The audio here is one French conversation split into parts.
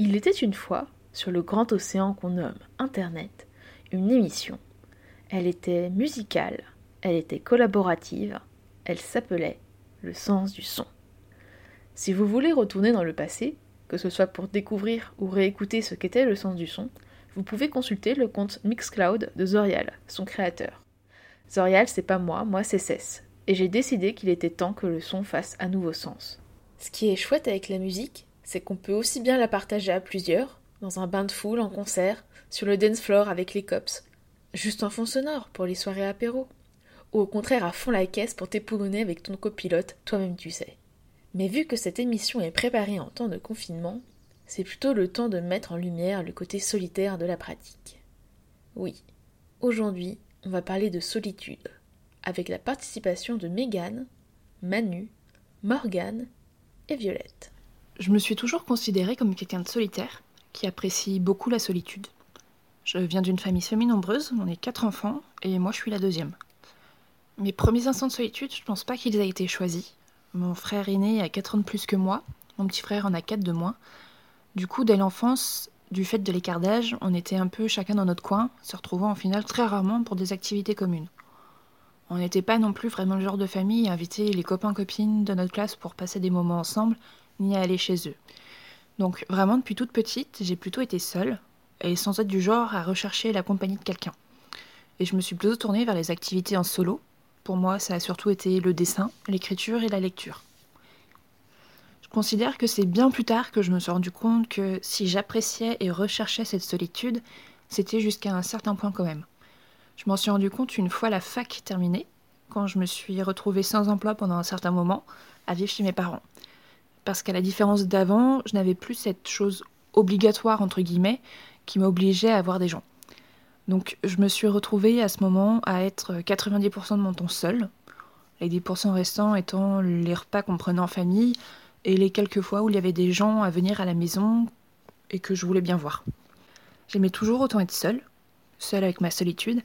Il était une fois, sur le grand océan qu'on nomme Internet, une émission. Elle était musicale, elle était collaborative, elle s'appelait Le sens du son. Si vous voulez retourner dans le passé, que ce soit pour découvrir ou réécouter ce qu'était le sens du son, vous pouvez consulter le compte Mixcloud de Zorial, son créateur. Zorial, c'est pas moi, moi c'est Cess, et j'ai décidé qu'il était temps que le son fasse à nouveau sens. Ce qui est chouette avec la musique, c'est qu'on peut aussi bien la partager à plusieurs, dans un bain de foule, en concert, sur le dance floor avec les cops, juste en fond sonore pour les soirées apéro, ou au contraire à fond la caisse pour t'époulonner avec ton copilote, toi-même tu sais. Mais vu que cette émission est préparée en temps de confinement, c'est plutôt le temps de mettre en lumière le côté solitaire de la pratique. Oui, aujourd'hui, on va parler de solitude, avec la participation de Mégane, Manu, Morgane et Violette. Je me suis toujours considérée comme quelqu'un de solitaire, qui apprécie beaucoup la solitude. Je viens d'une famille semi-nombreuse, on est quatre enfants, et moi je suis la deuxième. Mes premiers instants de solitude, je pense pas qu'ils aient été choisis. Mon frère aîné a 4 ans de plus que moi, mon petit frère en a 4 de moins. Du coup, dès l'enfance, du fait de l'écart d'âge, on était un peu chacun dans notre coin, se retrouvant en finale très rarement pour des activités communes. On n'était pas non plus vraiment le genre de famille à inviter les copains-copines de notre classe pour passer des moments ensemble, ni à aller chez eux. Donc vraiment depuis toute petite, j'ai plutôt été seule, et sans être du genre à rechercher la compagnie de quelqu'un. Et je me suis plutôt tournée vers les activités en solo. Pour moi, ça a surtout été le dessin, l'écriture et la lecture. Je considère que c'est bien plus tard que je me suis rendu compte que si j'appréciais et recherchais cette solitude, c'était jusqu'à un certain point quand même. Je m'en suis rendu compte une fois la fac terminée, quand je me suis retrouvée sans emploi pendant un certain moment, à vivre chez mes parents parce qu'à la différence d'avant, je n'avais plus cette chose obligatoire, entre guillemets, qui m'obligeait à avoir des gens. Donc je me suis retrouvée à ce moment à être 90% de mon temps seul, les 10% restants étant les repas qu'on prenait en famille et les quelques fois où il y avait des gens à venir à la maison et que je voulais bien voir. J'aimais toujours autant être seule, seule avec ma solitude,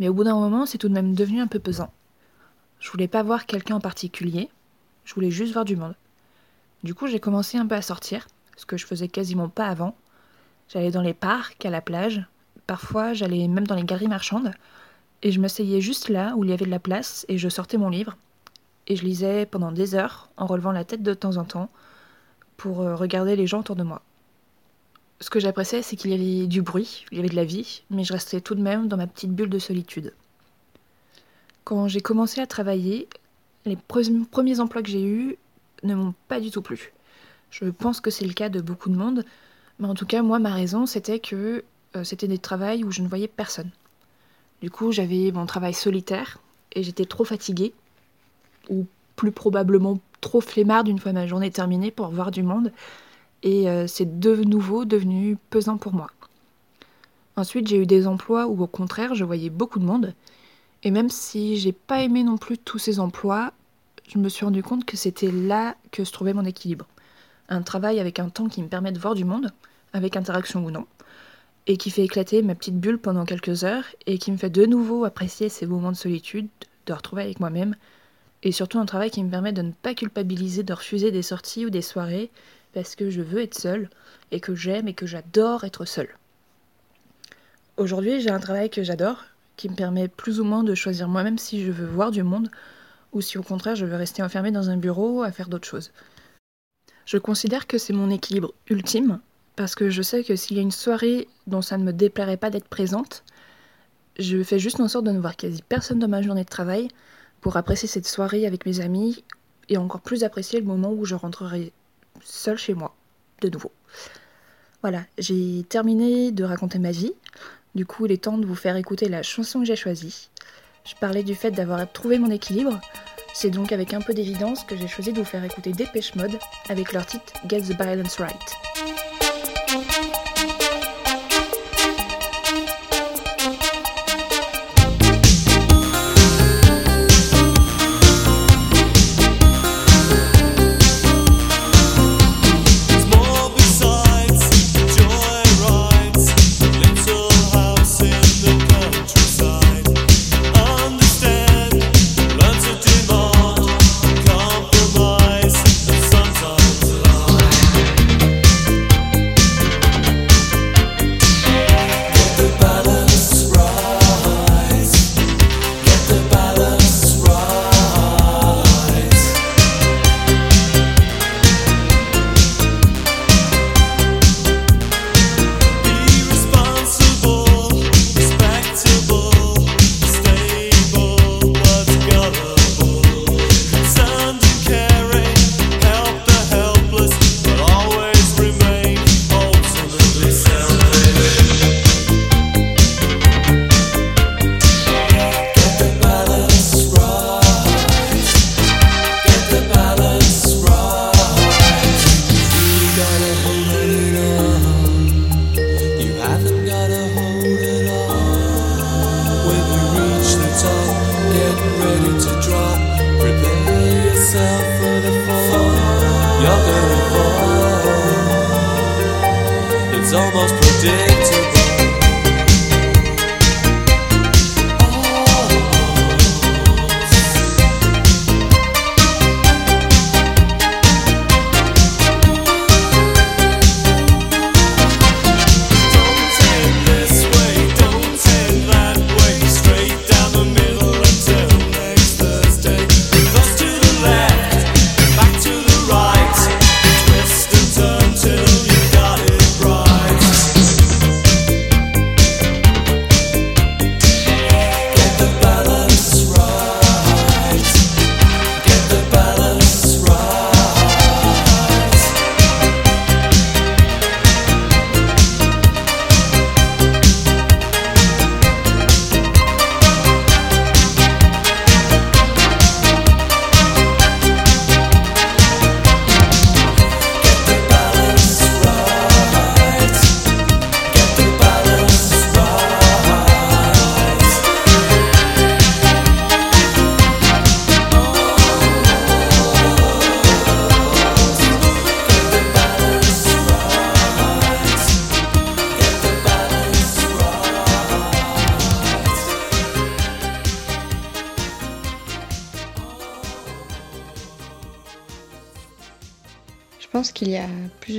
mais au bout d'un moment c'est tout de même devenu un peu pesant. Je voulais pas voir quelqu'un en particulier, je voulais juste voir du monde. Du coup, j'ai commencé un peu à sortir, ce que je faisais quasiment pas avant. J'allais dans les parcs, à la plage. Parfois, j'allais même dans les galeries marchandes. Et je m'asseyais juste là où il y avait de la place et je sortais mon livre. Et je lisais pendant des heures, en relevant la tête de temps en temps, pour euh, regarder les gens autour de moi. Ce que j'appréciais, c'est qu'il y avait du bruit, il y avait de la vie, mais je restais tout de même dans ma petite bulle de solitude. Quand j'ai commencé à travailler, les premiers emplois que j'ai eus, ne m'ont pas du tout plu. Je pense que c'est le cas de beaucoup de monde, mais en tout cas, moi, ma raison, c'était que euh, c'était des travails où je ne voyais personne. Du coup, j'avais mon travail solitaire et j'étais trop fatiguée, ou plus probablement trop flemmarde une fois ma journée terminée pour voir du monde, et euh, c'est de nouveau devenu pesant pour moi. Ensuite, j'ai eu des emplois où au contraire, je voyais beaucoup de monde, et même si j'ai pas aimé non plus tous ces emplois, je me suis rendu compte que c'était là que se trouvait mon équilibre. Un travail avec un temps qui me permet de voir du monde, avec interaction ou non, et qui fait éclater ma petite bulle pendant quelques heures, et qui me fait de nouveau apprécier ces moments de solitude, de retrouver avec moi-même, et surtout un travail qui me permet de ne pas culpabiliser de refuser des sorties ou des soirées, parce que je veux être seule, et que j'aime et que j'adore être seule. Aujourd'hui, j'ai un travail que j'adore, qui me permet plus ou moins de choisir moi-même si je veux voir du monde, ou si au contraire je veux rester enfermée dans un bureau à faire d'autres choses. Je considère que c'est mon équilibre ultime, parce que je sais que s'il y a une soirée dont ça ne me déplairait pas d'être présente, je fais juste en sorte de ne voir quasi personne dans ma journée de travail pour apprécier cette soirée avec mes amis et encore plus apprécier le moment où je rentrerai seule chez moi, de nouveau. Voilà, j'ai terminé de raconter ma vie. Du coup, il est temps de vous faire écouter la chanson que j'ai choisie. Je parlais du fait d'avoir trouvé mon équilibre. C'est donc avec un peu d'évidence que j'ai choisi de vous faire écouter Dépêche Mode avec leur titre Get the Balance Right.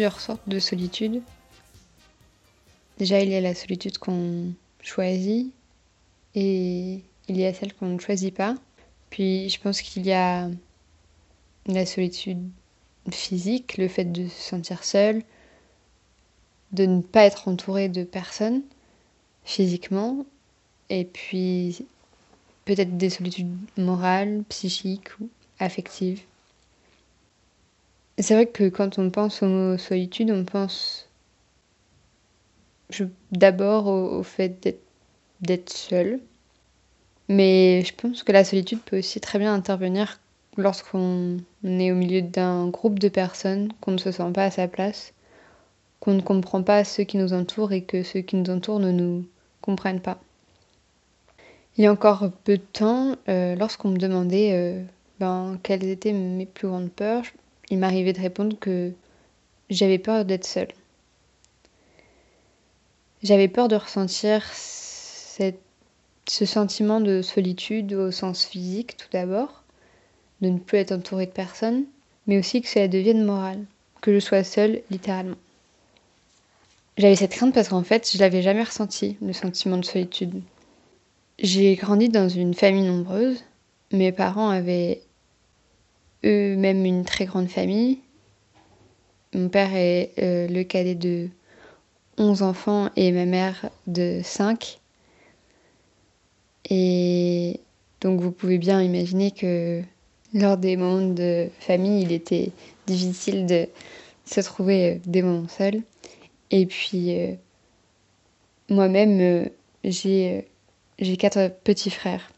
Plusieurs sortes de solitude. Déjà, il y a la solitude qu'on choisit et il y a celle qu'on ne choisit pas. Puis, je pense qu'il y a la solitude physique, le fait de se sentir seul, de ne pas être entouré de personnes physiquement, et puis peut-être des solitudes morales, psychiques ou affectives. C'est vrai que quand on pense au mot solitude, on pense d'abord au, fait d'être seul. Mais je pense que la solitude peut aussi très bien intervenir lorsqu'on est au milieu d'un groupe de personnes, qu'on ne se sent pas à sa place, qu'on ne comprend pas ceux qui nous entourent et que ceux qui nous entourent ne nous comprennent pas. Il y a encore peu de temps, euh, lorsqu'on me demandait euh, ben, quelles étaient mes plus grandes peurs, il m'arrivait de répondre que j'avais peur d'être seule. J'avais peur de ressentir ce sentiment de solitude au sens physique tout d'abord, de ne plus être entourée de personne, mais aussi que cela devienne moral, que je sois seule littéralement. J'avais cette crainte parce qu'en fait, je l'avais jamais ressenti, le sentiment de solitude. J'ai grandi dans une famille nombreuse. Mes parents avaient eux-mêmes une très grande famille. Mon père est euh, le cadet de 11 enfants et ma mère de 5. Et donc vous pouvez bien imaginer que lors des moments de famille, il était difficile de se trouver euh, des moments seuls. Et puis euh, moi-même, j'ai quatre petits frères.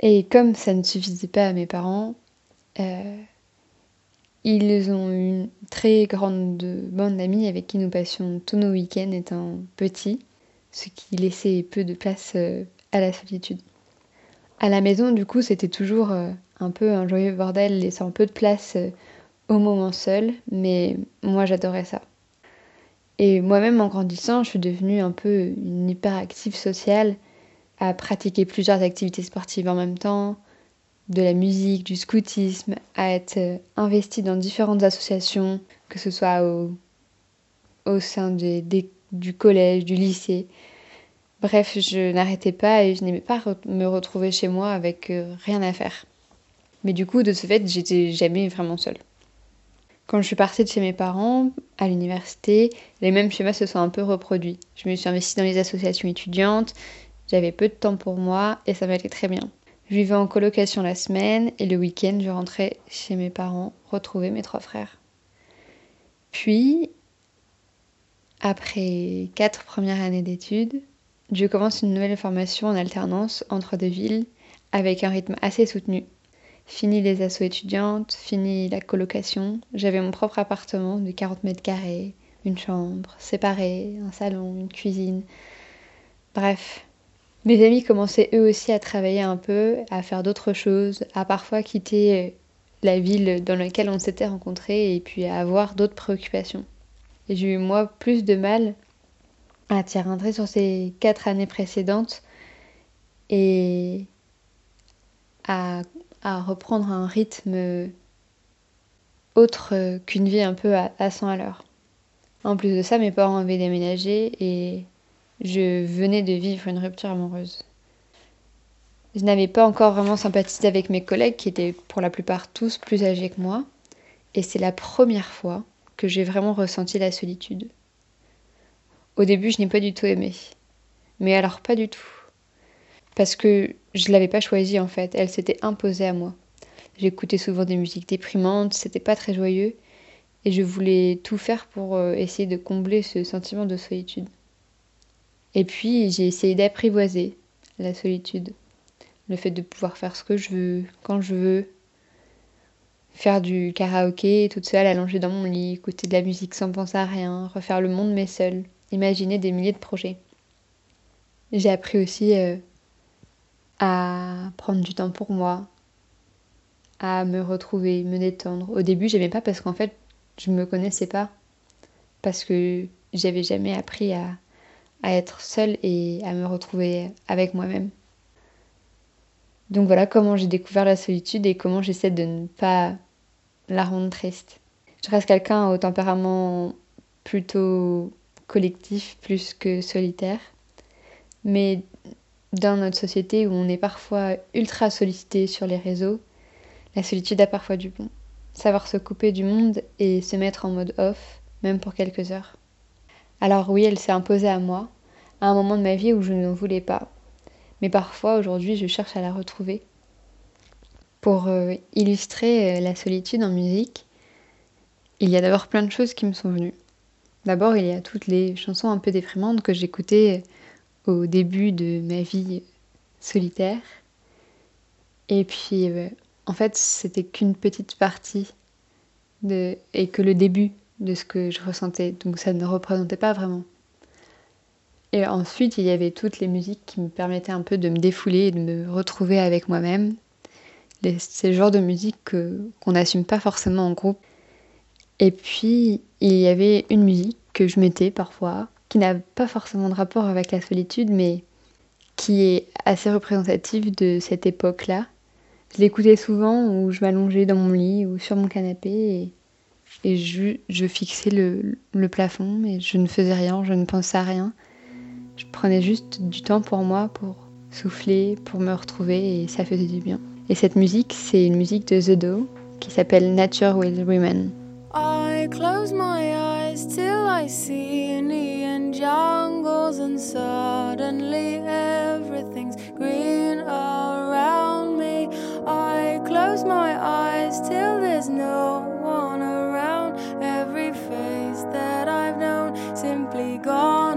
Et comme ça ne suffisait pas à mes parents, euh, ils ont une très grande bande d'amis avec qui nous passions tous nos week-ends étant petits, ce qui laissait peu de place euh, à la solitude. À la maison, du coup, c'était toujours euh, un peu un joyeux bordel, laissant peu de place au moment seul, mais moi j'adorais ça. Et moi-même, en grandissant, je suis devenue un peu une hyperactive sociale, à pratiquer plusieurs activités sportives en même temps, de la musique, du scoutisme, à être euh, investi dans différentes associations, que ce soit au, sein du collège, du lycée. Bref, je n'arrêtais pas et je n'aimais pas me retrouver chez moi avec euh, rien à faire. Mais du coup, de ce fait, j'étais jamais vraiment seule. Quand je suis partie de chez mes parents à l'université, les mêmes schémas se sont un peu reproduits. Je me suis investie dans les associations étudiantes, j'avais peu de temps pour moi et ça m'allait très bien. Je vivais en colocation la semaine et le week-end, je rentrais chez mes parents retrouver mes trois frères. Puis, après quatre premières années d'études, je commence une nouvelle formation en alternance entre deux villes avec un rythme assez soutenu. Fini les assauts étudiantes, fini la colocation, j'avais mon propre appartement de 40 mètres carrés, une chambre séparée, un salon, une cuisine. Bref, mes amis commençaient eux aussi à travailler un peu, à faire d'autres choses, à parfois quitter la ville dans laquelle on s'était rencontrés et puis à avoir d'autres préoccupations. Et j'ai eu, moi, plus de mal à tirer un sur ces quatre années précédentes et à, à reprendre un rythme autre qu'une vie un peu à, à 100 à l'heure. En plus de ça, mes parents avaient déménagé et je venais de vivre une rupture amoureuse. Je n'avais pas encore vraiment sympathisé avec mes collègues qui étaient pour la plupart tous plus âgés que moi. Et c'est la première fois que j'ai vraiment ressenti la solitude. Au début, je n'ai pas du tout aimé. Mais alors pas du tout. Parce que je ne l'avais pas choisie en fait, elle s'était imposée à moi. J'écoutais souvent des musiques déprimantes, c'était pas très joyeux, et je voulais tout faire pour euh, essayer de combler ce sentiment de solitude. Et puis j'ai essayé d'apprivoiser la solitude, le fait de pouvoir faire ce que je veux, quand je veux, faire du karaoké toute seule allongée dans mon lit, écouter de la musique sans penser à rien, refaire le monde mais seule, imaginer des milliers de projets. J'ai appris aussi euh, à prendre du temps pour moi, à me retrouver, me détendre. Au début, j'aimais pas parce qu'en fait, je me connaissais pas, parce que j'avais jamais appris à, à être seule et à me retrouver avec moi-même. Donc voilà comment j'ai découvert la solitude et comment j'essaie de ne pas la rendre triste. Je reste quelqu'un au tempérament plutôt collectif plus que solitaire. Mais dans notre société où on est parfois ultra sollicité sur les réseaux, la solitude a parfois du bon. Savoir se couper du monde et se mettre en mode off, même pour quelques heures. Alors oui, elle s'est imposée à moi, à un moment de ma vie où je ne voulais pas. Mais parfois, aujourd'hui, je cherche à la retrouver pour euh, illustrer euh, la solitude en musique, il y a d'abord plein de choses qui me sont venues. D'abord, il y a toutes les chansons un peu déprimantes que j'écoutais euh, au début de ma vie solitaire. Et puis, en fait, c'était qu'une petite partie et que le début de ce que je ressentais. Donc ça ne représentait pas vraiment. Et ensuite, il y avait toutes les musiques qui me permettaient un peu de me défouler et de me retrouver avec moi-même, c'est le genre de musique qu'on n'assume pas forcément en groupe. Et puis, il y avait une musique que je mettais parfois, qui n'a pas forcément de rapport avec la solitude, mais qui est assez représentative de cette époque-là. Je l'écoutais souvent où je m'allongeais dans mon lit ou sur mon canapé et je, fixais le, plafond et je ne faisais rien, je ne pensais à rien. Je prenais juste du temps pour moi, pour souffler, pour me retrouver et ça faisait du bien. Et cette musique, c'est une musique de The Do qui s'appelle Nature Will Remain. I close my eyes till I see jungles and suddenly everything's green close my eyes till there's no one around. Every face that I've known simply gone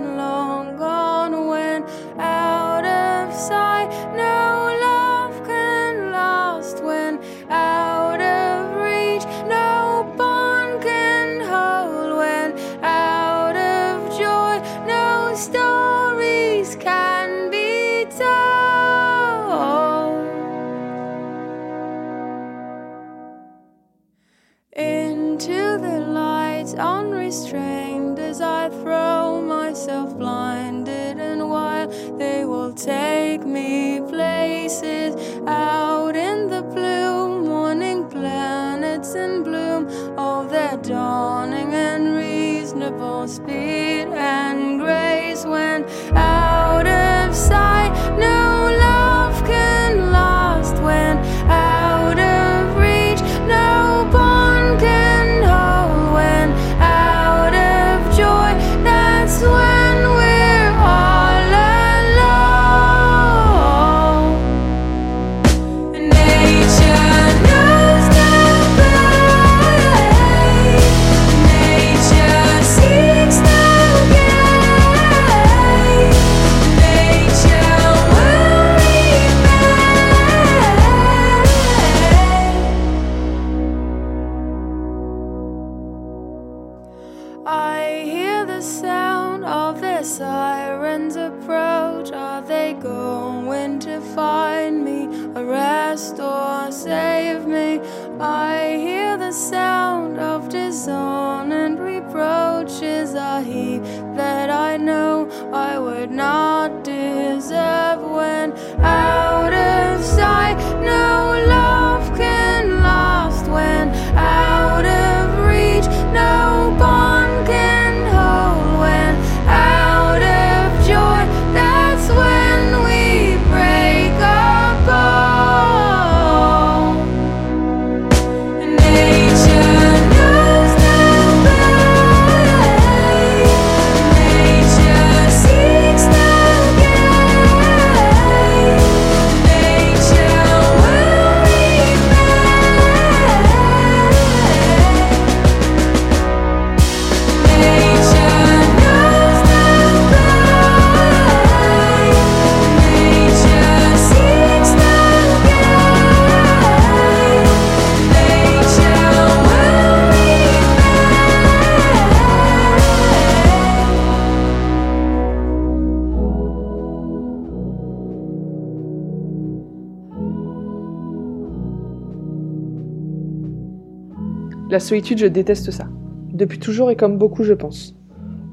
solitude, je déteste ça. Depuis toujours et comme beaucoup, je pense.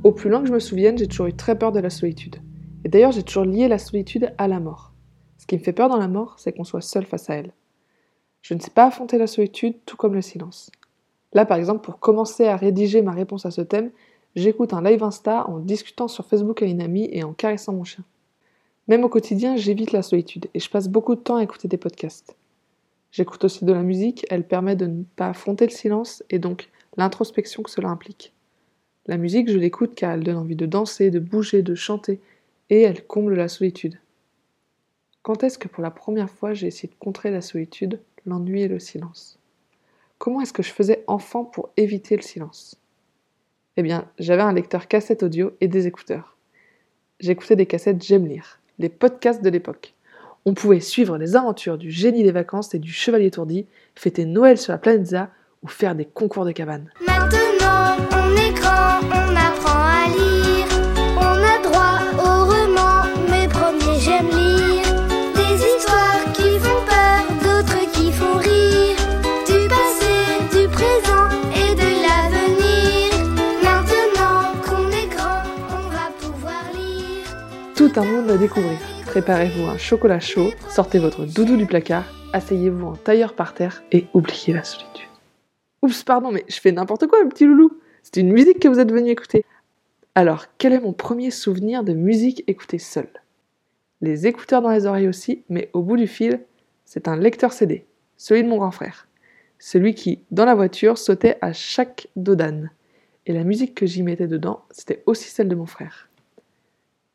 Au plus loin que je me souvienne, j'ai toujours eu très peur de la solitude. Et d'ailleurs, j'ai toujours lié la solitude à la mort. Ce qui me fait peur dans la mort, c'est qu'on soit seul face à elle. Je ne sais pas affronter la solitude, tout comme le silence. Là, par exemple, pour commencer à rédiger ma réponse à ce thème, j'écoute un live Insta en discutant sur Facebook à une amie et en caressant mon chien. Même au quotidien, j'évite la solitude et je passe beaucoup de temps à écouter des podcasts. J'écoute aussi de la musique, elle permet de ne pas affronter le silence et donc l'introspection que cela implique. La musique, je l'écoute car elle donne envie de danser, de bouger, de chanter, et elle comble la solitude. Quand est-ce que pour la première fois j'ai essayé de contrer la solitude, l'ennui et le silence? Comment est-ce que je faisais enfant pour éviter le silence? Eh bien, j'avais un lecteur cassette audio et des écouteurs. J'écoutais des cassettes J'aime lire, les podcasts de l'époque. On pouvait suivre les aventures du génie des vacances et du chevalier tourdi, fêter Noël sur la planète ou faire des concours de cabane. Maintenant, on est grand, on apprend à lire. On a droit au roman, mes premiers j'aime lire. Des histoires qui font peur, d'autres qui font rire. Du passé, du présent et de l'avenir. Maintenant qu'on est grand, on va pouvoir lire. Tout un monde à découvrir. Préparez-vous un chocolat chaud, sortez votre doudou du placard, asseyez-vous en tailleur par terre et oubliez la solitude. Oups, pardon, mais je fais n'importe quoi, petit loulou. C'est une musique que vous êtes venu écouter. Alors, quel est mon premier souvenir de musique écoutée seule? Les écouteurs dans les oreilles aussi, mais au bout du fil, c'est un lecteur CD, celui de mon grand frère. Celui qui, dans la voiture, sautait à chaque dos d'âne. Et la musique que j'y mettais dedans, c'était aussi celle de mon frère.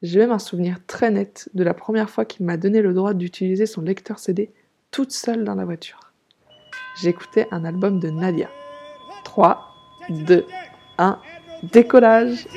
J'ai même un souvenir très net de la première fois qu'il m'a donné le droit d'utiliser son lecteur CD toute seule dans la voiture. J'écoutais un album de Nadia. 3, 2, 1, décollage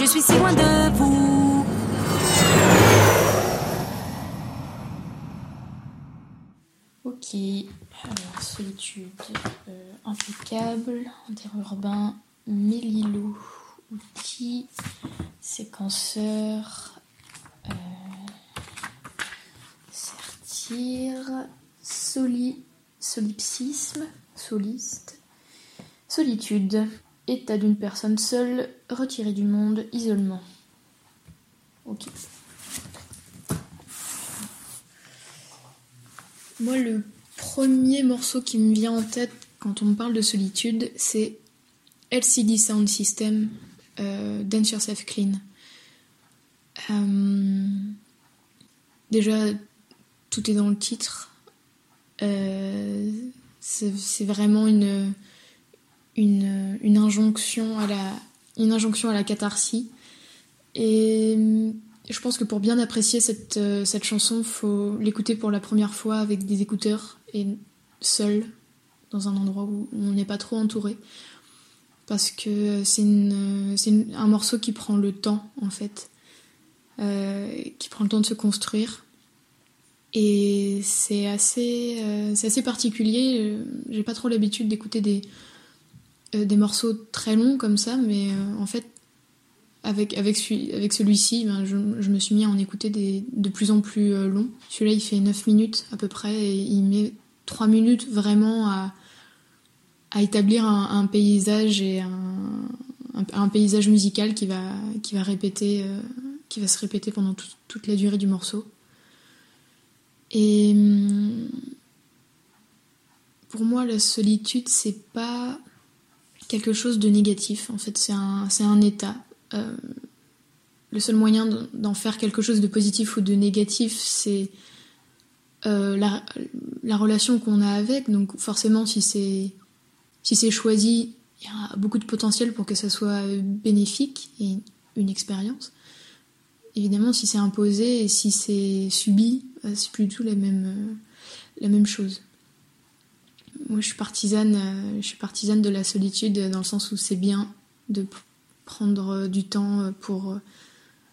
Je suis si loin de vous. Ok, alors solitude euh, impeccable, interurbain, Mélilo, outil, séquenceur, euh, sertir, soli, solipsisme, soliste, solitude, état d'une personne seule, retirée du monde, isolement. Ok. Moi, le premier morceau qui me vient en tête quand on me parle de solitude, c'est LCD Sound System, euh, Dance Yourself Clean. Euh, déjà, tout est dans le titre. Euh, c'est c'est vraiment une, une, injonction à la une injonction à la. Et je pense que pour bien apprécier cette, euh, cette chanson, faut l'écouter pour la première fois avec des écouteurs et seul, dans un endroit où on n'est pas trop entouré. Parce que c'est un morceau qui prend le temps, en fait, euh, qui prend le temps de se construire. Et c'est assez, euh, assez particulier. Euh, J'ai pas trop l'habitude d'écouter des, des morceaux très longs comme ça, mais euh, en fait, avec, avec, avec celui-ci, ben, je, me suis mis à en écouter des de plus en plus euh, longs. Celui-là, il fait 9 minutes à peu près, et il met 3 minutes vraiment à, établir un, paysage et un, paysage musical qui va, répéter, euh, qui va se répéter pendant tout- toute la durée du morceau. Et hum, pour moi, la solitude, c'est pas quelque chose de négatif. En fait, c'est un, un état. Euh, le seul moyen d'en- faire quelque chose de positif ou de négatif, c'est euh, la, la relation qu'on a avec. Donc, forcément, si c'est si choisi, il y a beaucoup de potentiel pour que ça soit bénéfique et une expérience. Évidemment, si c'est imposé et si c'est subi, euh, c'est plus du tout la même, la même chose. Moi, je suis partisane, euh, je suis partisane de la solitude dans le sens où c'est bien de prendre euh, du temps euh, pour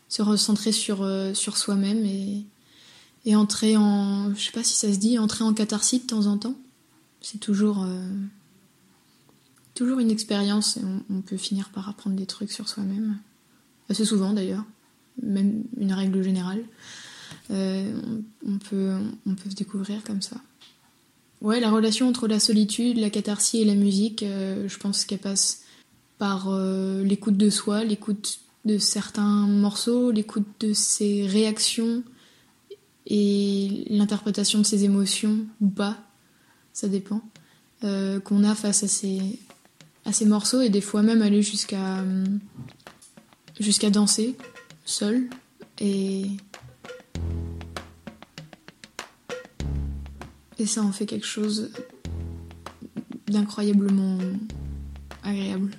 se recentrer sur, sur soi-même et, entrer en, je sais pas si ça se dit, entrer en catharsis de temps en temps. C'est toujours, toujours une expérience et on, peut finir par apprendre des trucs sur soi-même. Assez souvent d'ailleurs, même une règle générale. On peut, on peut se découvrir comme ça. Ouais, la relation entre la solitude, la catharsis et la musique, euh, je pense qu'elle passe par euh, l'écoute de soi, l'écoute de certains morceaux, l'écoute de ses réactions et l'interprétation de ses émotions ou pas, ça dépend, euh, qu'on a face à ces, à ces morceaux et des fois même aller jusqu'à jusqu'à danser seul et et ça en fait quelque chose d'incroyablement agréable.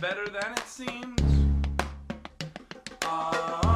better than it seems. Uh,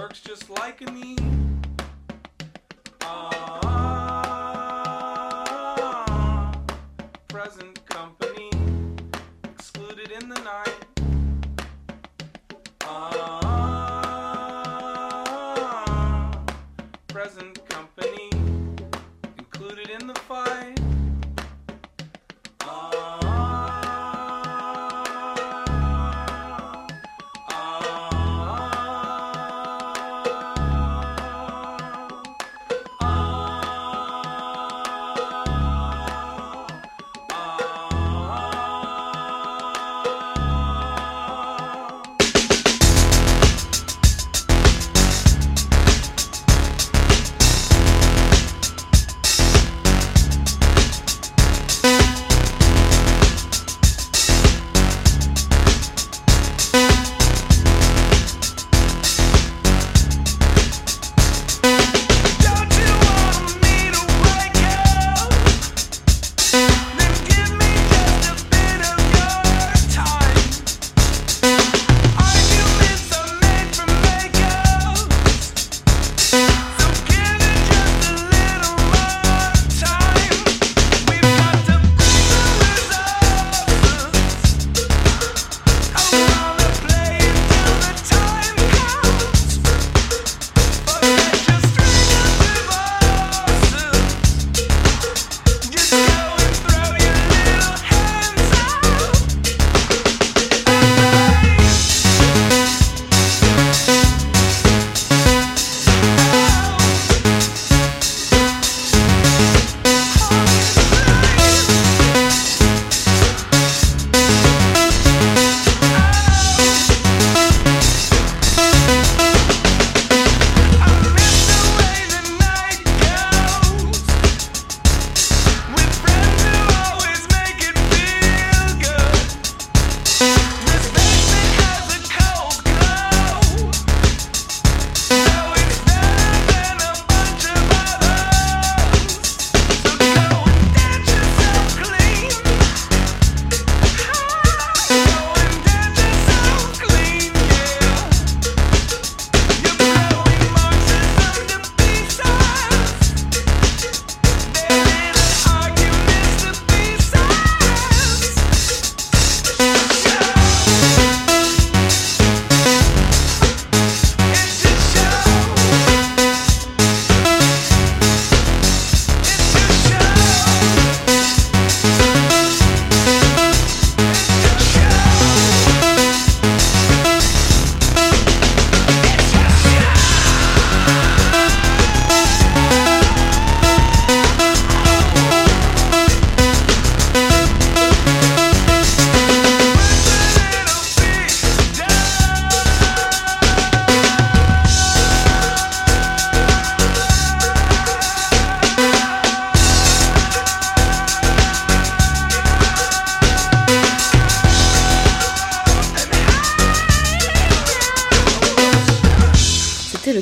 works just like me. Ah, present company excluded in the night. Ah.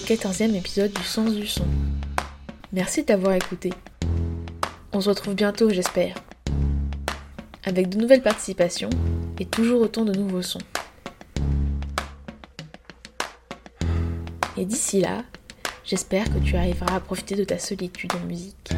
14e épisode du Sens du Son. Merci d'avoir écouté. On se retrouve bientôt, j'espère. Avec de nouvelles participations et toujours autant de nouveaux sons. Et d'ici là, j'espère que tu arriveras à profiter de ta solitude en musique.